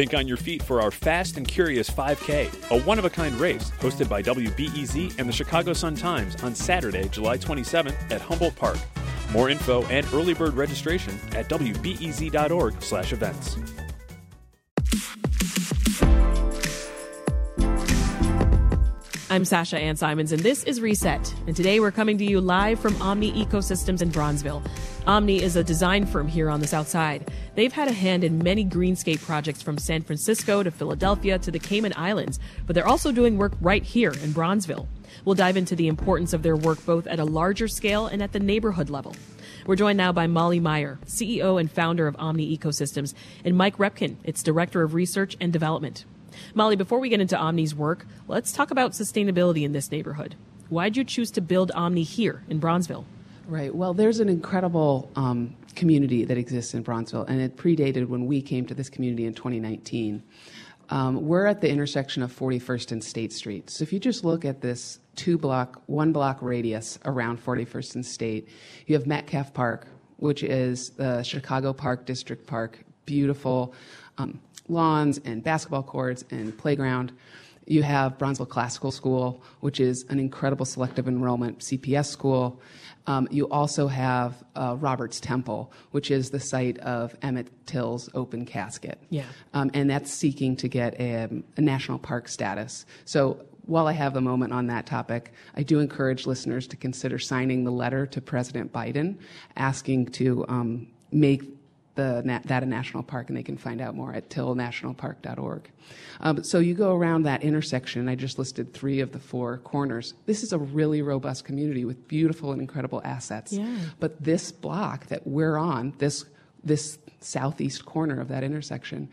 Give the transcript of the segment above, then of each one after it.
Think on your feet for our Fast and Curious 5K, a one of a kind race hosted by WBEZ and the Chicago Sun Times on Saturday, July 27th at Humboldt Park. More info and early bird registration at wbez.org/events. I'm Sasha Ann Simons, and this is Reset. And today we're coming to you live from Omni Ecosystems in Bronzeville. Omni is a design firm here on the South Side. They've had a hand in many greenscape projects from San Francisco to Philadelphia to the Cayman Islands, but they're also doing work right here in Bronzeville. We'll dive into the importance of their work both at a larger scale and at the neighborhood level. We're joined now by Molly Meyer, CEO and founder of Omni Ecosystems, and Mike Repkin, its Director of Research and Development. Molly, before we get into Omni's work, let's talk about sustainability in this neighborhood. Why'd you choose to build Omni here in Bronzeville? Right. Well, there's an incredible um, community that exists in Bronzeville, and it predated when we came to this community in 2019. Um, we're at the intersection of 41st and State Street. So if you just look at this two block, one block radius around 41st and State, you have Metcalfe Park, which is the Chicago Park District Park, beautiful. Um, lawns and basketball courts and playground. You have Bronzeville Classical School, which is an incredible selective enrollment CPS school. Um, you also have uh, Roberts Temple, which is the site of Emmett Till's open casket. Yeah. Um, and that's seeking to get a, a national park status. So while I have a moment on that topic, I do encourage listeners to consider signing the letter to President Biden asking to um, make the, that a national park, and they can find out more at tillnationalpark.org. Um, so you go around that intersection. I just listed three of the four corners. This is a really robust community with beautiful and incredible assets. Yeah. But this block that we're on, this this southeast corner of that intersection,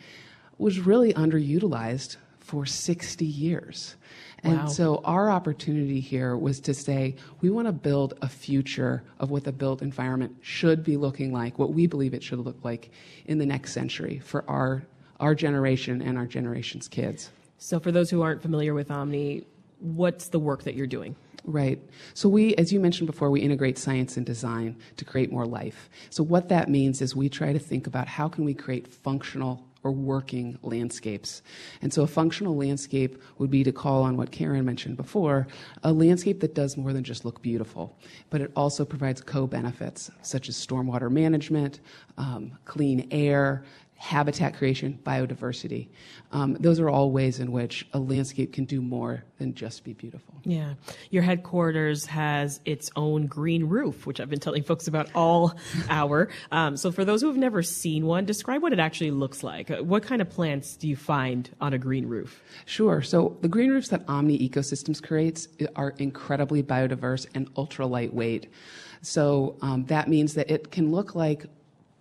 was really underutilized for 60 years. And wow. so our opportunity here was to say we want to build a future of what the built environment should be looking like, what we believe it should look like in the next century for our our generation and our generation's kids. So for those who aren't familiar with Omni, what's the work that you're doing? Right. So we, as you mentioned before, we integrate science and design to create more life. So what that means is we try to think about how can we create functional or working landscapes. And so a functional landscape would be to call on what Karen mentioned before, a landscape that does more than just look beautiful, but it also provides co-benefits such as stormwater management, um, clean air, habitat creation, biodiversity. Um, those are all ways in which a landscape can do more than just be beautiful. Yeah. Your headquarters has its own green roof, which I've been telling folks about all hour. Um, so, for those who have never seen one, describe what it actually looks like. Uh, what kind of plants do you find on a green roof? Sure. So, the green roofs that Omni Ecosystems creates are incredibly biodiverse and ultra lightweight. So, um, that means that it can look like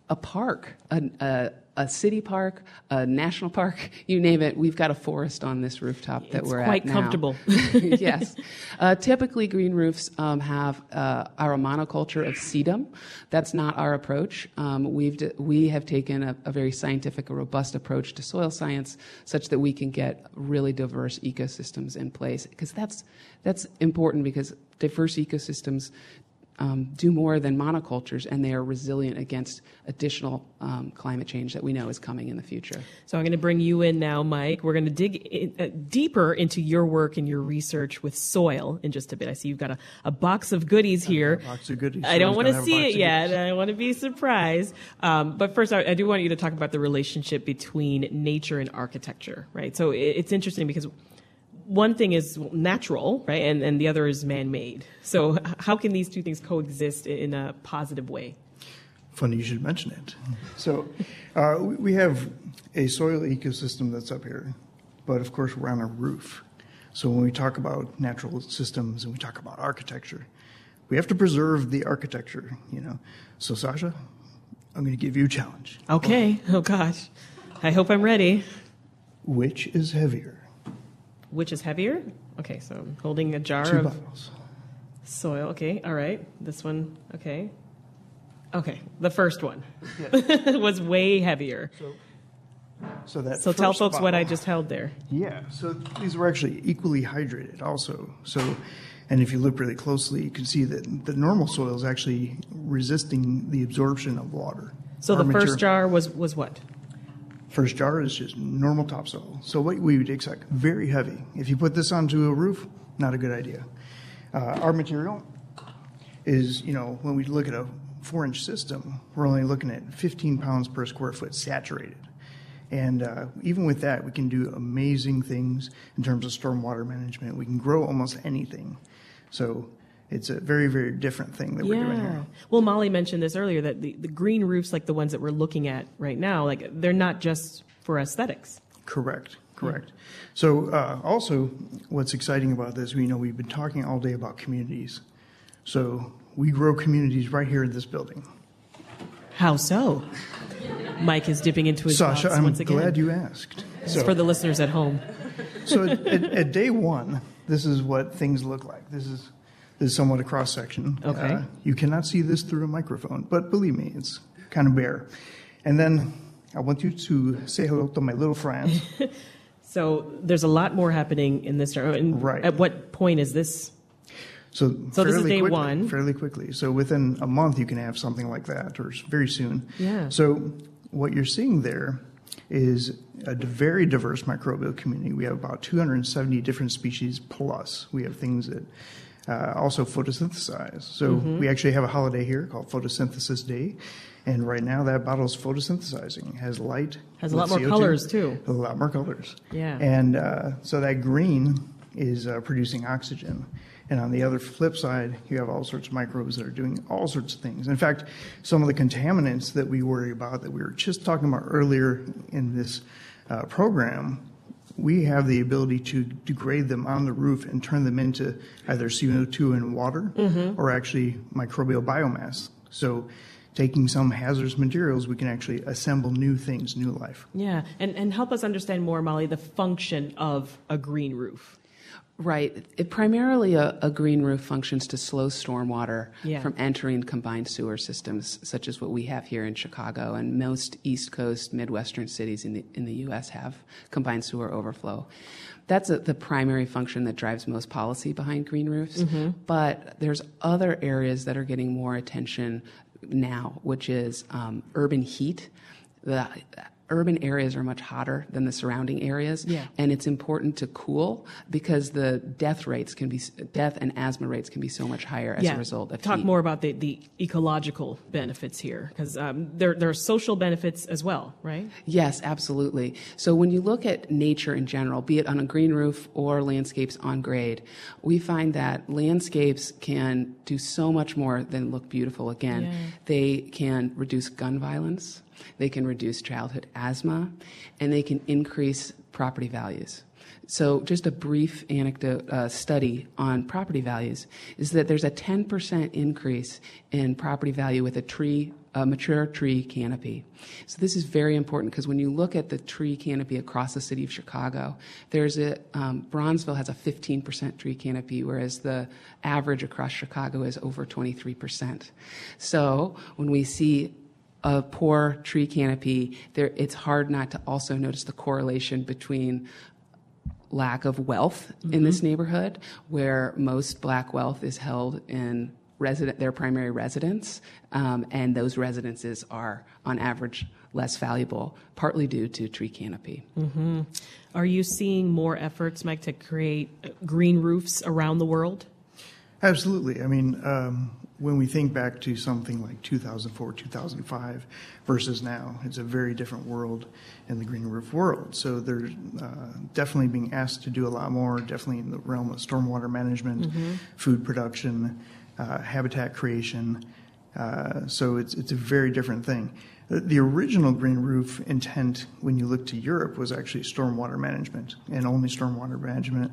a park, a, a a city park, a national park, you name it. We've got a forest on this rooftop that it's we're quite at now. It's quite comfortable. yes. Uh, typically, green roofs um, have uh, our monoculture of sedum. That's not our approach. Um, we've d- we have taken a, a very scientific, a robust approach to soil science, such that we can get really diverse ecosystems in place. Because that's that's important because diverse ecosystems um, do more than monocultures, and they are resilient against additional um, climate change that we know is coming in the future. So I'm going to bring you in now, Mike. We're going to dig in, uh, deeper into your work and your research with soil in just a bit. I see you've got a, a box of goodies here. box of goodies. I don't want to see it yet. I want to be surprised. Um, but first, I, I, do want you to talk about the relationship between nature and architecture, right? So it, it's interesting because one thing is natural, right, and, and the other is man made. So, how can these two things coexist in a positive way? Funny you should mention it. So, uh, we have a soil ecosystem that's up here, but of course, we're on a roof. So, when we talk about natural systems and we talk about architecture, we have to preserve the architecture, you know. So, Sasha, I'm going to give you a challenge. Okay. Oh, gosh. I hope I'm ready. Which is heavier? Which is heavier? Okay, so I'm holding a jar Two of bottles. soil. Okay, all right. This one, okay. Okay, the first one was way heavier. So, so that. So tell folks what I just held there. Yeah. So these were actually equally hydrated, also. So, and if you look really closely, you can see that the normal soil is actually resisting the absorption of water. So Our the first jar was was what? First jar is just normal topsoil. So what we would expect, very heavy. If you put this onto a roof, not a good idea. Uh, our material is, you know, when we look at a four inch system, we're only looking at 15 pounds per square foot saturated. And uh, even with that, we can do amazing things in terms of stormwater management. We can grow almost anything. So it's a very, very different thing that we're doing here. Well, Molly mentioned this earlier that the, the green roofs, like the ones that we're looking at right now, like they're not just for aesthetics. Correct, correct. So uh, also, what's exciting about this, we know we've been talking all day about communities. So we grow communities right here in this building. How so? Mike is dipping into his Sasha, thoughts I'm once again. glad you asked. Is for the listeners at home. So at, at, at day one, this is what things look like. This is is somewhat a cross section. Uh, Okay. you cannot see this through a microphone, but believe me, it's kind of bare. And then I want you to say hello to my little friend. So there's a lot more happening in this. And Right. At what point is this? So, So this is day quickly, one. Fairly quickly. So within a month, you can have something like that, or very soon. Yeah. So what you're seeing there is a very diverse microbial community. We have about 270 different species plus. We have things that uh, also photosynthesize. So Mm-hmm. we actually have a holiday here called Photosynthesis Day. And right now, that bottle is photosynthesizing. Has light. Has a lot more CO2, colors, too. A lot more colors. Yeah. And uh, so that green is uh, producing oxygen. And on the other flip side, you have all sorts of microbes that are doing all sorts of things. In fact, some of the contaminants that we worry about that we were just talking about earlier in this uh, program, we have the ability to degrade them on the roof and turn them into either CO2 and water mm-hmm. or actually microbial biomass. So, taking some hazardous materials, we can actually assemble new things, new life. Yeah. And, and help us understand more, Molly, the function of a green roof. Right. It primarily a, a green roof functions to slow stormwater Yeah. from entering combined sewer systems, such as what we have here in Chicago, and most East Coast, Midwestern cities in the in the U.S. have combined sewer overflow. That's a, the primary function that drives most policy behind green roofs. Mm-hmm. But there's other areas that are getting more attention now, which is um, urban heat. The urban areas are much hotter than the surrounding areas, Yeah. and it's important to cool because the death rates can be death and asthma rates can be so much higher as a result of Talk heat. more about the, the ecological benefits here, because um, there, there are social benefits as well, right? Yes, absolutely. So when you look at nature in general, be it on a green roof or landscapes on grade, we find that landscapes can do so much more than look beautiful. Again, Yeah. they can reduce gun violence, they can reduce childhood asthma, and they can increase property values. So, just a brief anecdote uh, study on property values is that there's a 10% increase in property value with a tree, a mature tree canopy. So, this is very important because when you look at the tree canopy across the city of Chicago, there's a um, Bronzeville has a 15% tree canopy, whereas the average across Chicago is over 23%. So, when we see a poor tree canopy, there, it's hard not to also notice the correlation between lack of wealth in this neighborhood, where most black wealth is held in resident, their primary residence, um, and those residences are, on average, less valuable, partly due to tree canopy. Are you seeing more efforts, Mike, to create uh, green roofs around the world? Absolutely. I mean, um, when we think back to something like 2004, 2005 versus now, it's a very different world in the green roof world. So they're uh, definitely being asked to do a lot more, definitely in the realm of stormwater management, food production, uh, habitat creation. Uh, so it's it's a very different thing. The, the original green roof intent, when you look to Europe, was actually stormwater management and only stormwater management,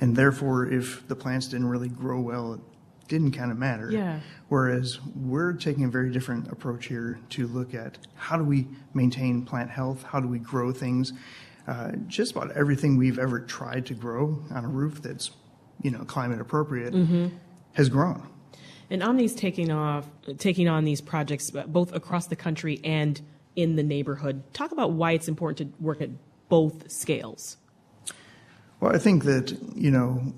and therefore, if the plants didn't really grow well, didn't kind of matter. Yeah. Whereas we're taking a very different approach here to look at how do we maintain plant health, how do we grow things. Uh, just about everything we've ever tried to grow on a roof that's, you know, climate appropriate has grown. And Omni's taking off, taking on these projects uh, both across the country and in the neighborhood. Talk about why it's important to work at both scales. Well, I think that, you know,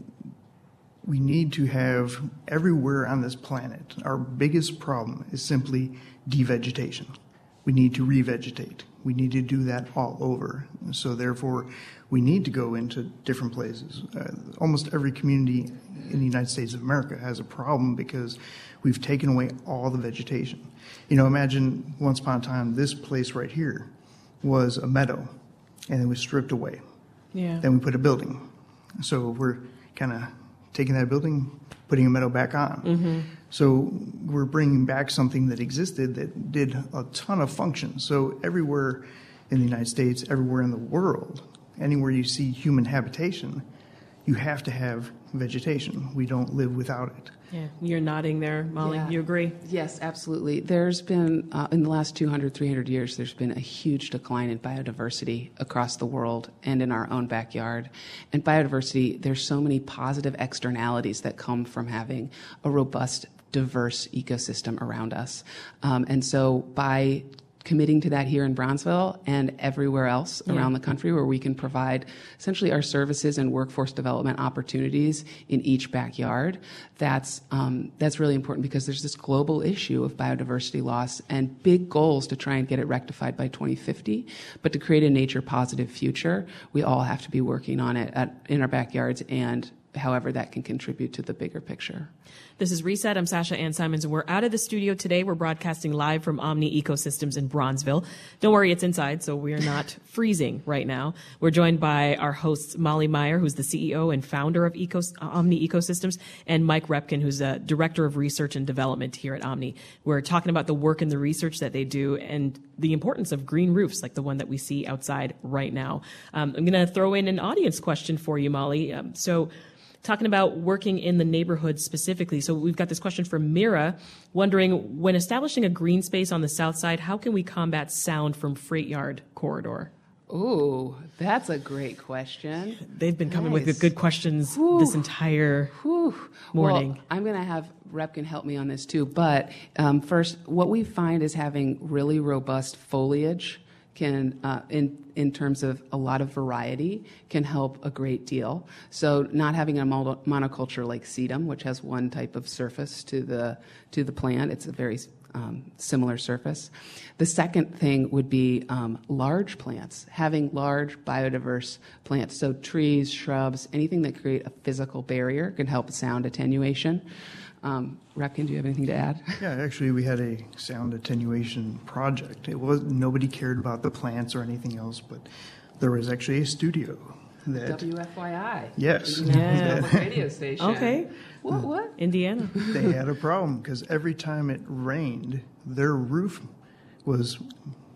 we need to have everywhere on this planet, our biggest problem is simply devegetation. We need to revegetate. We need to do that all over. So therefore, we need to go into different places. Uh, almost every community in the United States of America has a problem because we've taken away all the vegetation. You know, imagine once upon a time, this place right here was a meadow, and it was stripped away. Yeah. Then we put a building. So we're kind of taking that building, putting a meadow back on. Mm-hmm. So we're bringing back something that existed that did a ton of functions. So everywhere in the United States, everywhere in the world, anywhere you see human habitation, you have to have vegetation. We don't live without it. Yeah. You're nodding there, Molly. Yeah. You agree? Yes, absolutely. There's been, uh, in the last 200, 300 years, there's been a huge decline in biodiversity across the world and in our own backyard. And biodiversity, there's so many positive externalities that come from having a robust, diverse ecosystem around us. Um, and so by committing to that here in Bronzeville and everywhere else around the country where we can provide essentially our services and workforce development opportunities in each backyard. That's um, that's really important because there's this global issue of biodiversity loss and big goals to try and get it rectified by 2050. But to create a nature positive future, we all have to be working on it at, in our backyards and however that can contribute to the bigger picture. This is Reset. I'm Sasha Ann Simons, and we're out of the studio today. We're broadcasting live from Omni Ecosystems in Bronzeville. Don't worry, it's inside, so we're not freezing right now. We're joined by our hosts, Molly Meyer, who's the CEO and founder of Ecos- Omni Ecosystems, and Mike Repkin, who's a director of research and development here at Omni. We're talking about the work and the research that they do and the importance of green roofs, like the one that we see outside right now. Um, I'm going to throw in an audience question for you, Molly. Um, so, talking about working in the neighborhood specifically. So we've got this question from Mira, wondering when establishing a green space on the south side, how can we combat sound from freight yard corridor? Ooh, that's a great question. They've been coming with good questions this entire Whew. morning. Well, I'm going to have Repkin help me on this too. But um, first, what we find is having really robust foliage can, uh, in in terms of a lot of variety, can help a great deal. So not having a monoculture like sedum, which has one type of surface to the to the plant, it's a very um, similar surface. The second thing would be um, large plants, having large biodiverse plants. So trees, shrubs, anything that create a physical barrier can help sound attenuation. Um, Repkin, do you have anything to add? Yeah, actually, we had a sound attenuation project. It was nobody cared about the plants or anything else, but there was actually a studio that WFYI. Yes. Yeah. radio station. Okay. What? What? Indiana. they had a problem because every time it rained, their roof was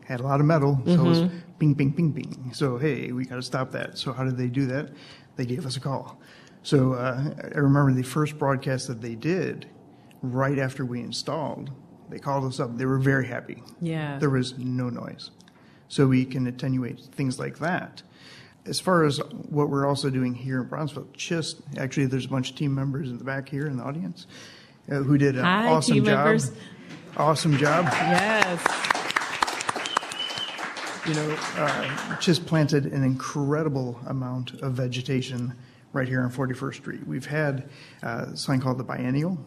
had a lot of metal, so it was bing, bing, bing, bing. So hey, we got to stop that. So how did they do that? They gave us a call. So uh, I remember the first broadcast that they did, right after we installed, they called us up. They were very happy. Yeah. There was no noise, so we can attenuate things like that. As far as what we're also doing here in Bronzeville, just actually, there's a bunch of team members in the back here in the audience uh, who did an Hi, awesome team job. members. Awesome job. Yes. You know, uh, just planted an incredible amount of vegetation right here on 41st Street. We've had uh, something called the biennial,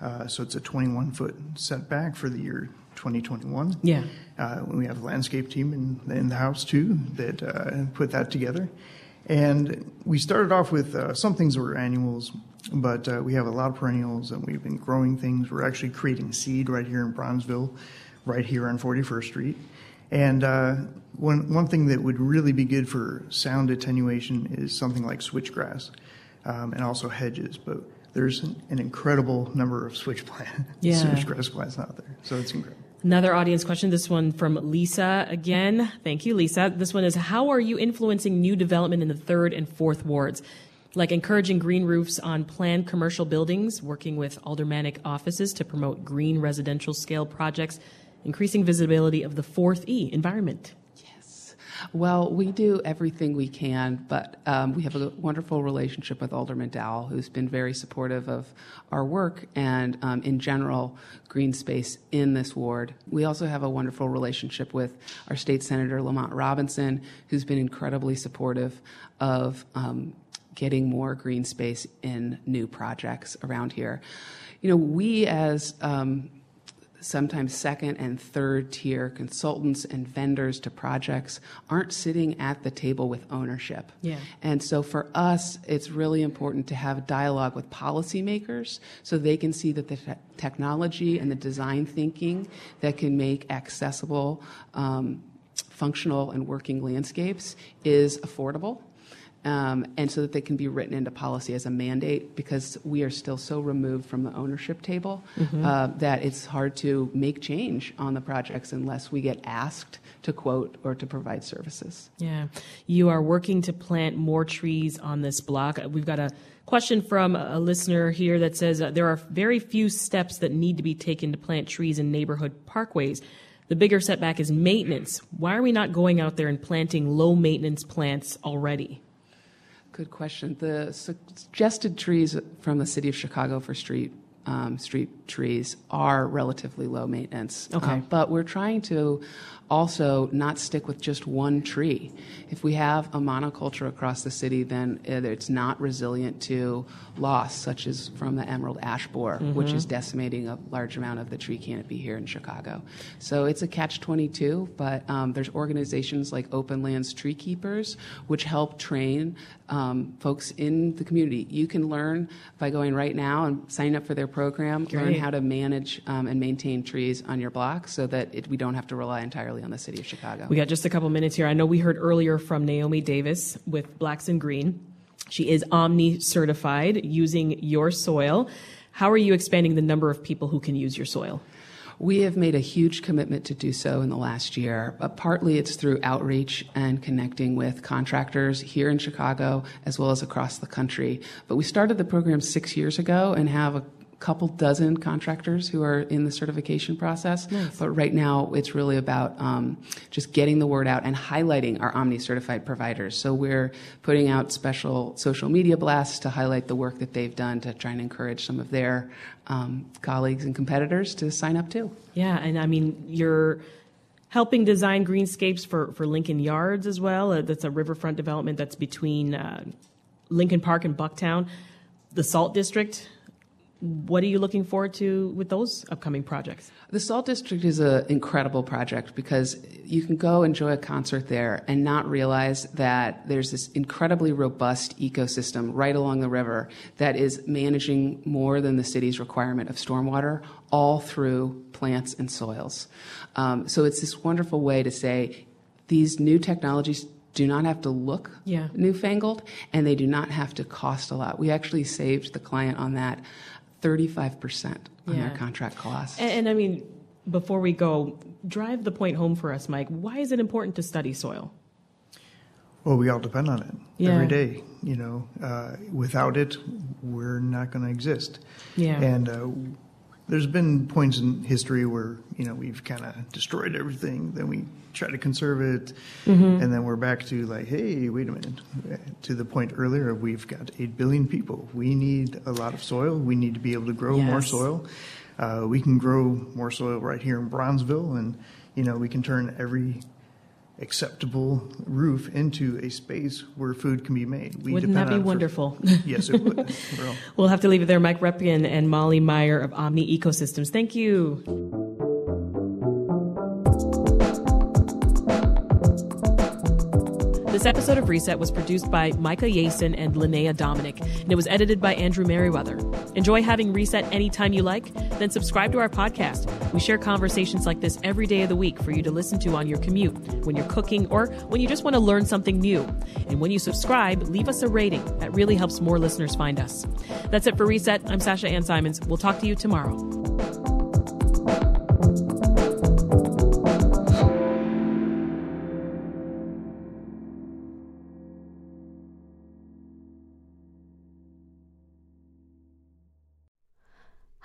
uh, so it's a 21 foot setback for the year 2021. Yeah. Uh, we have a landscape team in, in the house too that uh, put that together. And we started off with uh, some things were annuals, but uh, we have a lot of perennials and we've been growing things. We're actually creating seed right here in Bronzeville, right here on 41st Street. And uh, one, one thing that would really be good for sound attenuation is something like switchgrass um, and also hedges. But there's an, an incredible number of switch plant, Yeah. switchgrass plants out there. So it's incredible. Another audience question. This one from Lisa again. Thank you, Lisa. This one is How are you influencing new development in the third and fourth wards? Like encouraging green roofs on planned commercial buildings, working with aldermanic offices to promote green residential scale projects, increasing visibility of the fourth E, environment. Yes. Well, we do everything we can, but um, we have a wonderful relationship with Alderman Dowell, who's been very supportive of our work and, um, in general, green space in this ward. We also have a wonderful relationship with our state senator, Lamont Robinson, who's been incredibly supportive of um, getting more green space in new projects around here. You know, we as um, sometimes second and third tier consultants and vendors to projects aren't sitting at the table with ownership. Yeah. And so for us, it's really important to have dialogue with policymakers so they can see that the te- technology and the design thinking that can make accessible, um, functional, and working landscapes is affordable um, and so that they can be written into policy as a mandate because we are still so removed from the ownership table mm-hmm. uh, that it's hard to make change on the projects unless we get asked to quote or to provide services. Yeah. You are working to plant more trees on this block. We've got a question from a listener here that says uh, there are very few steps that need to be taken to plant trees in neighborhood parkways. The bigger setback is maintenance. Why are we not going out there and planting low maintenance plants already? Good question. The suggested trees from the city of Chicago for street um, street trees are relatively low maintenance. Okay. Uh, but we're trying to also not stick with just one tree. If we have a monoculture across the city, then it's not resilient to loss, such as from the emerald ash borer, mm-hmm. which is decimating a large amount of the tree canopy here in Chicago. So it's a catch 22, but um, there's organizations like Openlands TreeKeepers, which help train um, folks in the community. You can learn by going right now and signing up for their program, Great. learn how to manage um, and maintain trees on your block so that it, we don't have to rely entirely on the city of Chicago. We got just a couple minutes here. I know we heard earlier from Naomi Davis with Blacks in Green. She is OMNI certified using your soil. How are you expanding the number of people who can use your soil? We have made a huge commitment to do so in the last year. But partly it's through outreach and connecting with contractors here in Chicago as well as across the country. But we started the program six years ago and have a couple dozen contractors who are in the certification process. Nice. But right now, it's really about um, just getting the word out and highlighting our OMNI certified providers. So we're putting out special social media blasts to highlight the work that they've done to try and encourage some of their um, colleagues and competitors to sign up too. Yeah, and I mean, you're helping design greenscapes for, for Lincoln Yards as well. Uh, that's a riverfront development that's between uh, Lincoln Park and Bucktown. The Salt District what are you looking forward to with those upcoming projects? The Salt District is an incredible project because you can go enjoy a concert there and not realize that there's this incredibly robust ecosystem right along the river that is managing more than the city's requirement of stormwater all through plants and soils. Um, so it's this wonderful way to say these new technologies do not have to look yeah. newfangled and they do not have to cost a lot. We actually saved the client on that 35% on yeah. their contract costs. And, and, I mean, before we go, drive the point home for us, Mike. Why is it important to study soil? Well, we all depend on it yeah. every day. You know, uh, without it, we're not going to exist. Yeah. And uh, there's been points in history where you know we've kind of destroyed everything then we try to conserve it mm-hmm. and then we're back to like hey wait a minute to the point earlier we've got 8 billion people we need a lot of soil we need to be able to grow yes. more soil uh, we can grow more soil right here in bronzeville and you know we can turn every acceptable roof into a space where food can be made. We Wouldn't that be wonderful? yes, it would. we'll have to leave it there. Mike Repkin and Molly Meyer of OMNI Ecosystems. Thank you. This episode of Reset was produced by Micah Yason and Linnea Dominic, and it was edited by Andrew Merriweather. Enjoy having Reset anytime you like? Then subscribe to our podcast. We share conversations like this every day of the week for you to listen to on your commute, when you're cooking, or when you just want to learn something new. And when you subscribe, leave us a rating. That really helps more listeners find us. That's it for Reset. I'm Sasha Ann Simons. We'll talk to you tomorrow.